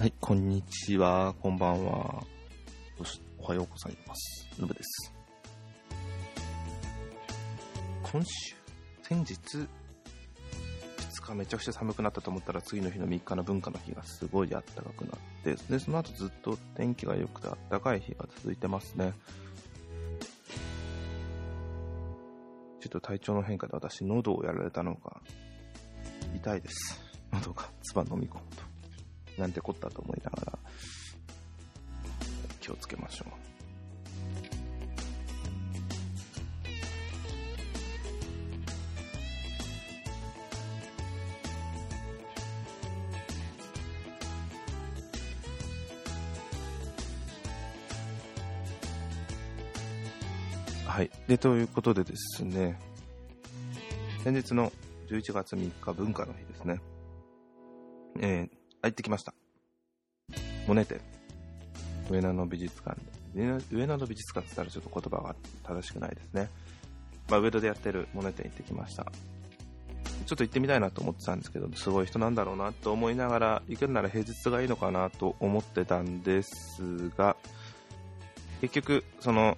はい、こんにちは、こんばんは。おはようございます。のぶです。今週、先日、2日めちゃくちゃ寒くなったと思ったら、次の日の3日の文化の日がすごい暖かくなって、で、その後ずっと天気が良くて暖かい日が続いてますね。ちょっと体調の変化で私、喉をやられたのか、痛いです。喉が唾飲み込むと。なんてこったと思いながら、気をつけましょう。はい。で、ということでですね、先日の11月3日文化の日ですね。えー、入ってきました。モネ展。上野の美術館で。上野の美術館って言ったらちょっと言葉が正しくないですね。まあ、上野でやってるモネ展行ってきました。ちょっと行ってみたいなと思ってたんですけど、すごい人なんだろうなと思いながら、行けるなら平日がいいのかなと思ってたんですが、結局、その、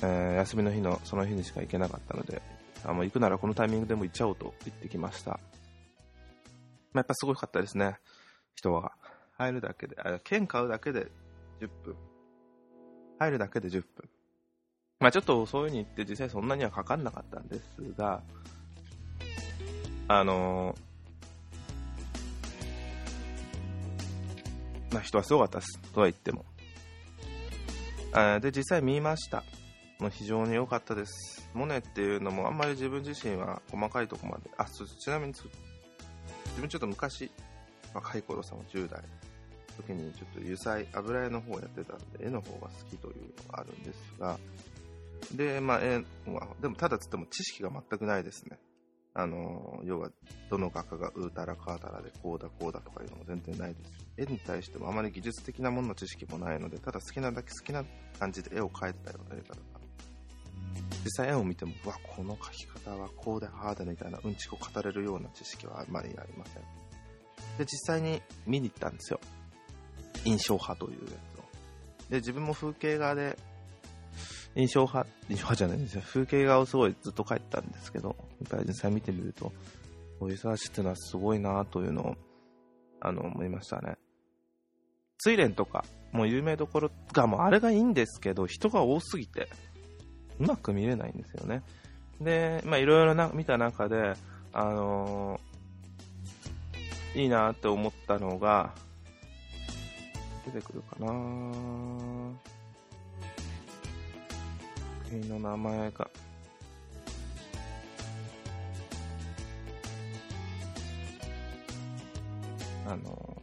えー休みの日のその日にしか行けなかったので、あもう行くならこのタイミングでも行っちゃおうと言ってきました。まあ、やっぱすごかったですね、人が。入るだけで、あ券買うだけで10分。入るだけで10分。まあちょっとそういうに言って実際そんなにはかかんなかったんですが、あのーまあ人はすごかったです。とは言っても。あで、実際見ました。もう非常に良かったです。モネっていうのもあんまり自分自身は細かいとこまで、あ、ちなみに自分ちょっと昔、若い頃さ、もう10代の時にちょっと油彩、油絵の方をやってたんで、絵の方が好きというのがあるんですが、で、まあ、絵は、でもただつっても知識が全くないですね。あの、要は、どの画家がうーたらかーたらでこうだこうだとかいうのも全然ないです。絵に対してもあまり技術的なものの知識もないので、ただ好きなだけ好きな感じで絵を描いてたような絵だとか、実際絵を見ても、わ、この描き方はこうでああでみたいなうんちくを語れるような知識はあまりありません。で、実際に見に行ったんですよ。印象派というやつを。で、自分も風景画で、印象派、印象派じゃないんですよ。風景画をすごいずっと描いてたんですけど、やっぱり実際見てみると、こういう人たちっていうのはすごいなというのを、あの、思いましたね。追蓮とか、もう有名どころが、もうあれがいいんですけど、人が多すぎて、うまく見れないんですよね。で、まあいろいろな見た中で、あのいいなって思ったのが、出てくるかな作品の名前が。あの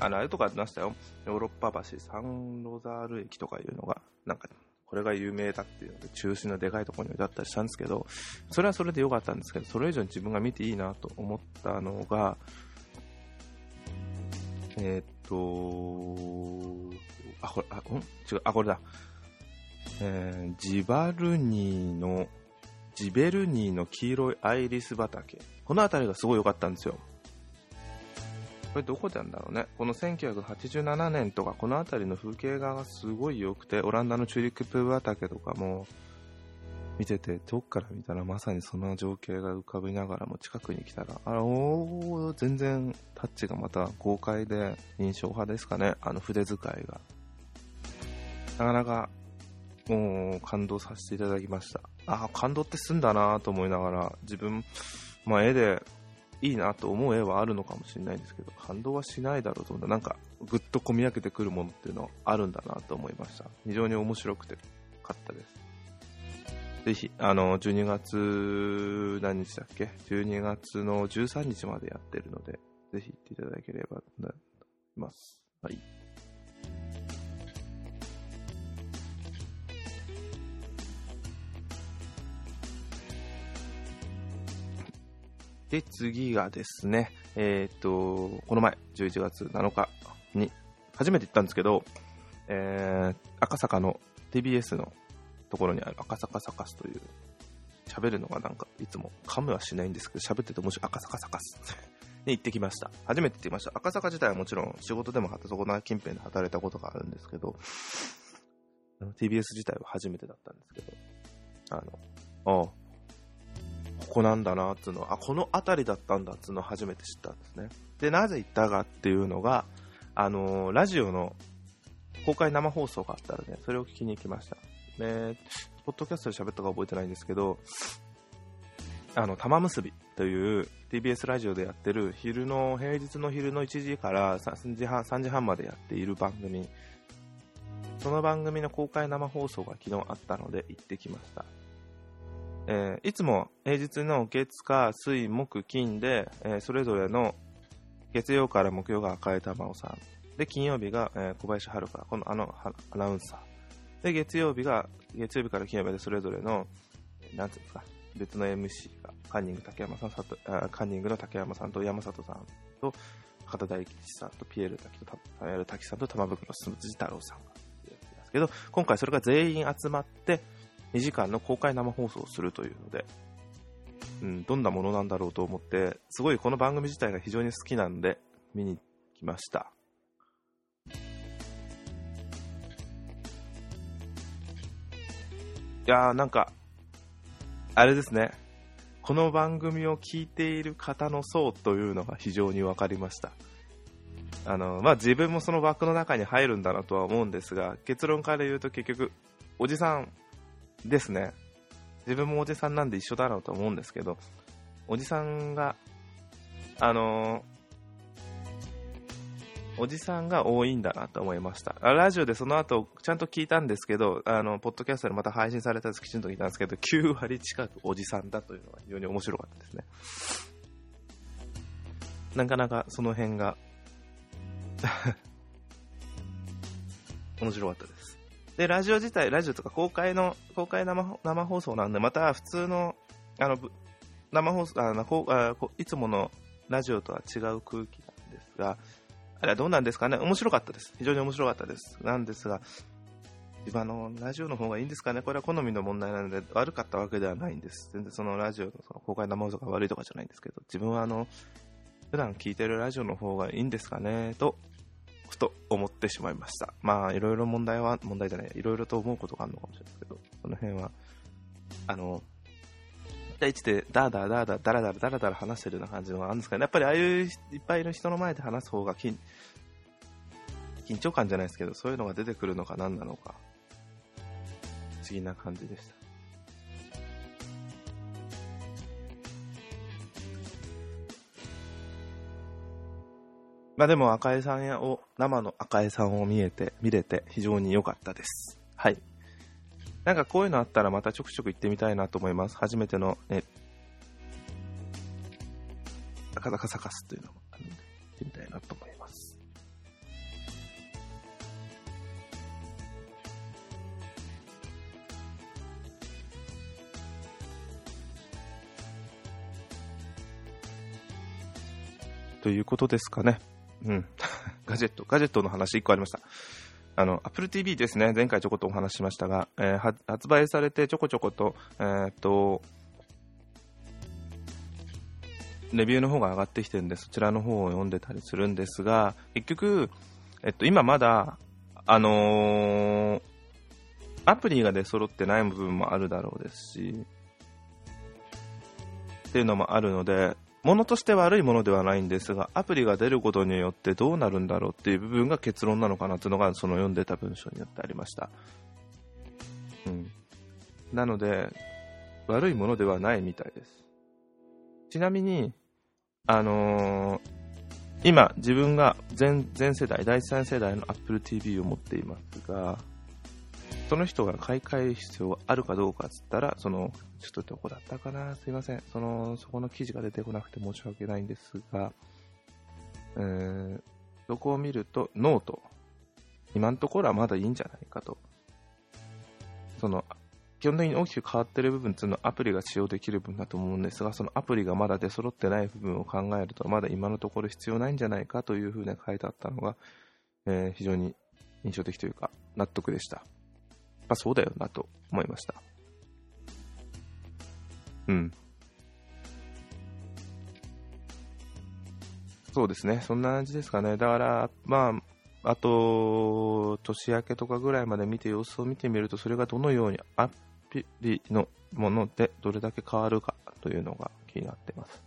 あの、あれとかありましたよ。ヨーロッパ橋、サンロザール駅とかいうのが、なんか、これが有名だっていうので、中心のでかいところに置いてあったりしたんですけど、それはそれで良かったんですけど、それ以上に自分が見ていいなと思ったのが、えーっと、あ、これ、あ、うん？違う、あ、これだ。えージバルニーの、ジベルニーの黄色いアイリス畑。この辺りがすごい良かったんですよ。これどこなんだろうね。この1987年とか、この辺りの風景画がすごい良くて、オランダのチューリップ畑とかも、見てて、遠くから見たらまさにその情景が浮かびながらも近くに来たら、あら、おー、全然タッチがまた豪快で印象派ですかね。あの筆使いが。なかなか、もう感動させていただきました。ああ、感動ってすんだなと思いながら、自分、まあ絵でいいなと思う絵はあるのかもしれないんですけど、感動はしないだろうと思って。なんか、ぐっと込み上げてくるものっていうのはあるんだなと思いました。非常に面白くて、かったです。ぜひ、あの、12月、何日だっけ ?12 月の13日までやってるので、ぜひ行っていただければと思います。はい。で、次がですね、えーっと、この前、11月7日に、初めて行ったんですけど、えー、赤坂の TBS のところにある赤坂サカスという、喋るのがなんか、いつも噛むはしないんですけど、喋ってて面白い赤坂サカス。で行ってきました。初めて行ってきました。赤坂自体はもちろん仕事でもそこの近辺で働いたことがあるんですけど、TBS 自体は初めてだったんですけど、あの、ああ、ここなんだなっていうのは、あ、この辺りだったんだっていうのを初めて知ったんですね。で、なぜ行ったかっていうのが、あのー、ラジオの公開生放送があったらね、それを聞きに行きました。で、ポッドキャストで喋ったか覚えてないんですけど、あの、玉結びという TBS ラジオでやってる昼の、平日の昼の1時から3時半 ,3 時半までやっている番組、その番組の公開生放送が昨日あったので行ってきました。えー、いつも平日の月、火、水、木、金で、えー、それぞれの月曜から木曜が赤江玉緒さん。で、金曜日が、えー、小林遥このあのアナウンサー。で、月曜日が、月曜日から金曜日でそれぞれの、なんていうんですか、別の MC が、カンニング竹山さん、あカンニングの竹山さんと山里さんと、博多大吉さんとピエール滝と滝さんと玉袋辻太郎さんがですけど、今回それが全員集まって、2時間の公開生放送をするというので、うん、どんなものなんだろうと思って、すごいこの番組自体が非常に好きなんで、見に来ました。いやーなんか、あれですね。この番組を聞いている方の層というのが非常に分かりました。あの、まあ、自分もその枠の中に入るんだなとは思うんですが、結論から言うと結局、おじさんですね。自分もおじさんなんで一緒だろうと思うんですけど、おじさんが、あのおじさんが多いんだなと思いました。ラジオでその後、ちゃんと聞いたんですけど、あの、ポッドキャストでまた配信されたやつきちんと聞いたんですけど、9割近くおじさんだというのが非常に面白かったですね。なかなかその辺が 面白かったです。で、ラジオ自体、ラジオとか公開の、公開生生放送なんで、また普通の、あの、生放送、あのこあいつものラジオとは違う空気なんですが、あれはどうなんですかね？面白かったです。非常に面白かったです。なんですが、今のラジオの方がいいんですかね？これは好みの問題なので、悪かったわけではないんです。全然そのラジオのその公開生放送が悪いとかじゃないんですけど、自分はあの、普段聞いてるラジオの方がいいんですかね？とふと思ってしまいました。まあ、いろいろ問題は、問題じゃない、いろいろと思うことがあるのかもしれないですけど、その辺は、あの、1対1でダーダーダーダーダラダラダラダラ話してるような感じのがあるんですかね。やっぱりああいういっぱいいる人の前で話す方が緊緊張感じゃないですけど、そういうのが出てくるのか何なのか、不思議な感じでした。まあでも赤江さんやを、生の赤江さんを見えて、見れて非常に良かったです。はい。なんかこういうのあったらまたちょくちょく行ってみたいなと思います。初めてのね、赤坂サカスというのもあるので、行ってみたいなと思います。ということですかね。うん。ガジェット、ガジェットの話1個ありました。あの、Apple TV ですね、前回ちょこっとお話ししましたが、えー、発売されてちょこちょこと、えー、っと、レビューの方が上がってきてるんで、そちらの方を読んでたりするんですが、結局、えっと、今まだ、あのー、アプリが出揃ってない部分もあるだろうですし、っていうのもあるので、ものとして悪いものではないんですが、アプリが出ることによってどうなるんだろうっていう部分が結論なのかなというのが、その読んでた文章によってありました。うん。なので、悪いものではないみたいです。ちなみに、あのー、今、自分が全全世代、第3世代の Apple TV を持っていますが、その人が買い替える必要があるかどうかっつったら、その、ちょっとどこだったかなすいません。その、そこの記事が出てこなくて申し訳ないんですが、えー、そこを見ると、ノート。今のところはまだいいんじゃないかと。その、基本的に大きく変わってる部分っていうのはアプリが使用できる分だと思うんですが、そのアプリがまだ出揃ってない部分を考えると、まだ今のところ必要ないんじゃないかというふうに書いてあったのが、えー、非常に印象的というか、納得でした。ぱそうだよなと思いました。うん。そうですね、そんな感じですかね。だから、まあ、あと、年明けとかぐらいまで見て、様子を見てみると、それがどのようにアプリのものでどれだけ変わるかというのが気になってます。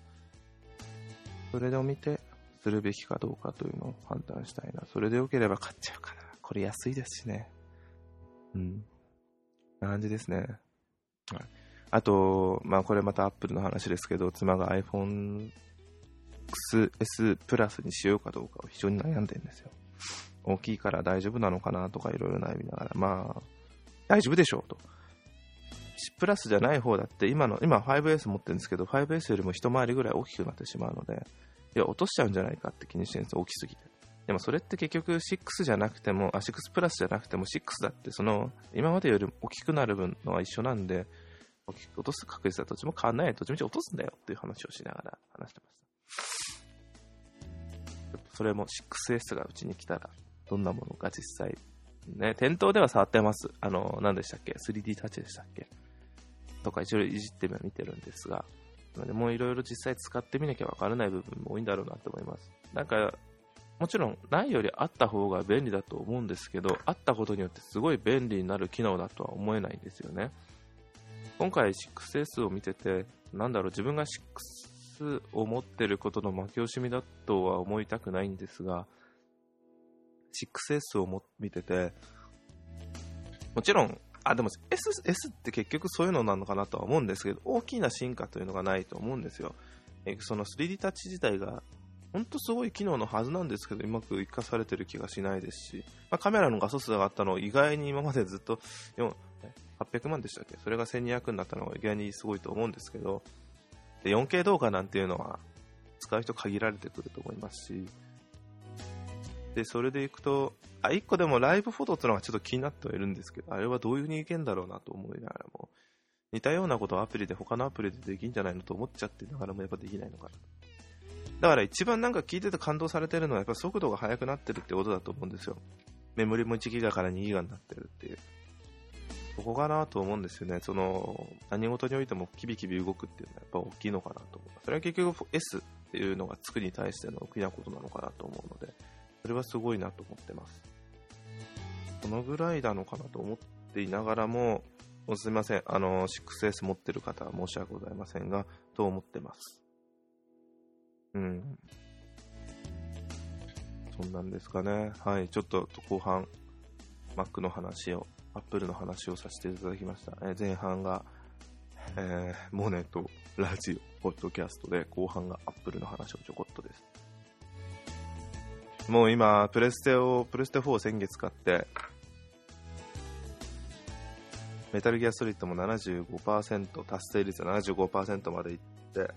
それを見て、するべきかどうかというのを判断したいな。それでよければ買っちゃうかな。これ安いですしね。うん。感じですね。はい。あと、まあこれまた Apple の話ですけど、妻が iPhone XS プラスにしようかどうかを非常に悩んでるんですよ。大きいから大丈夫なのかなとかいろいろ悩みながら、まあ、大丈夫でしょうと。プラスじゃない方だって今の、今 5S 持ってるんですけど、5S よりも一回りぐらい大きくなってしまうので、いや、落としちゃうんじゃないかって気にしてるんですよ、大きすぎて。でもそれって結局6じゃなくても、あ、6プラスじゃなくても6だって、その、今までより大きくなる分のは一緒なんで、大きく落とす確率はどっちも変わんない。どっちみち落とすんだよっていう話をしながら話してました。それも 6S がうちに来たら、どんなものが実際、ね、店頭では触ってます。あの、何でしたっけ ?3D タッチでしたっけ？とか一応いじってみてるんですが、でもいろいろ実際使ってみなきゃわからない部分も多いんだろうなと思います。なんか、もちろんないよりあった方が便利だと思うんですけど、あったことによってすごい便利になる機能だとは思えないんですよね。今回 6S を見てて、なんだろう、自分が6を持ってることの負け惜しみだとは思いたくないんですが、6S を見てて、もちろんあ、でも S, S って結局そういうのなのかなとは思うんですけど、大きな進化というのがないと思うんですよ。えその 3D タッチ自体が、本当すごい機能のはずなんですけど、うまく活かされてる気がしないですし、まあ、カメラの画素数があったのを意外に今までずっと800万でしたっけ？それが1200になったのが意外にすごいと思うんですけど、で 4K 動画なんていうのは使う人限られてくると思いますし、で、それでいくと、あ、1個でもライブフォトっていうのがちょっと気になってはいるんですけど、あれはどういう風にいけんだろうなと思いながらも、似たようなことをアプリで、他のアプリでできんじゃないのと思っちゃってながらもやっぱできないのかな。だから一番なんか聞いてて感動されてるのはやっぱ速度が速くなってるってことだと思うんですよ。メモリも1ギガから2ギガになってるっていう。そこかなと思うんですよね。その、何事においてもキビキビ動くっていうのはやっぱ大きいのかなと思う。それは結局 S っていうのがつくに対しての大きなことなのかなと思うので、それはすごいなと思ってます。このぐらいなのかなと思っていながらも、すみません、あの、6S 持ってる方は申し訳ございませんが、と思ってます。うん。そんなんですかね。はい、ちょっと後半、Mac の話を、Apple の話をさせていただきました。え前半が、えー、モネとラジオ、ポッドキャストで、後半が Apple の話をちょこっとです。もう今、プレステを、プレステ4を先月買って、メタルギアソリッドも75%、達成率75%までいって、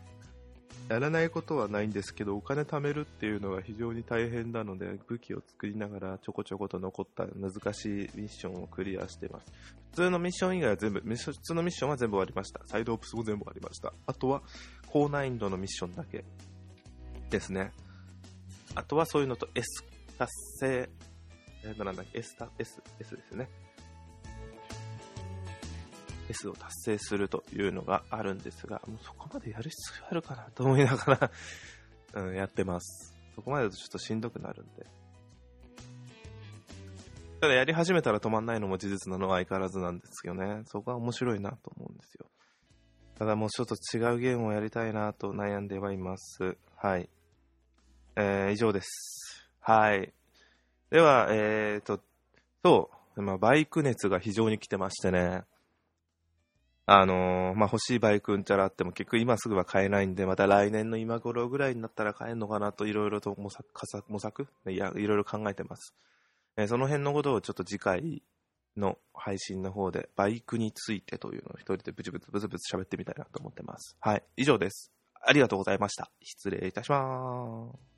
やらないことはないんですけど、お金貯めるっていうのは非常に大変なので、武器を作りながらちょこちょこと残った難しいミッションをクリアしています。普通のミッション以外は全部、普通のミッションは全部終わりました。サイドオプスも全部終わりました。あとは高難易度のミッションだけですね。あとはそういうのと S 達成、えー、なんだっけ、S, S, S ですね。S を達成するというのがあるんですが、もうそこまでやる必要あるかなと思いながら うん、やってます。そこまでだとちょっとしんどくなるんで。ただやり始めたら止まんないのも事実なのは相変わらずなんですよね。そこは面白いなと思うんですよ。ただもうちょっと違うゲームをやりたいなと悩んではいます。はい。えー、以上です。はい。では、えーと、そう、まあ、バイク熱が非常に来てましてね。あのー、まあ、欲しいバイクんちゃらあっても結局今すぐは買えないんで、また来年の今頃ぐらいになったら買えるのかなといろいろと模索、模索いや、いろいろ考えてます。えー、その辺のことをちょっと次回の配信の方でバイクについてというのを一人でブツブツブツブツ喋ってみたいなと思ってます。はい。以上です。ありがとうございました。失礼いたします。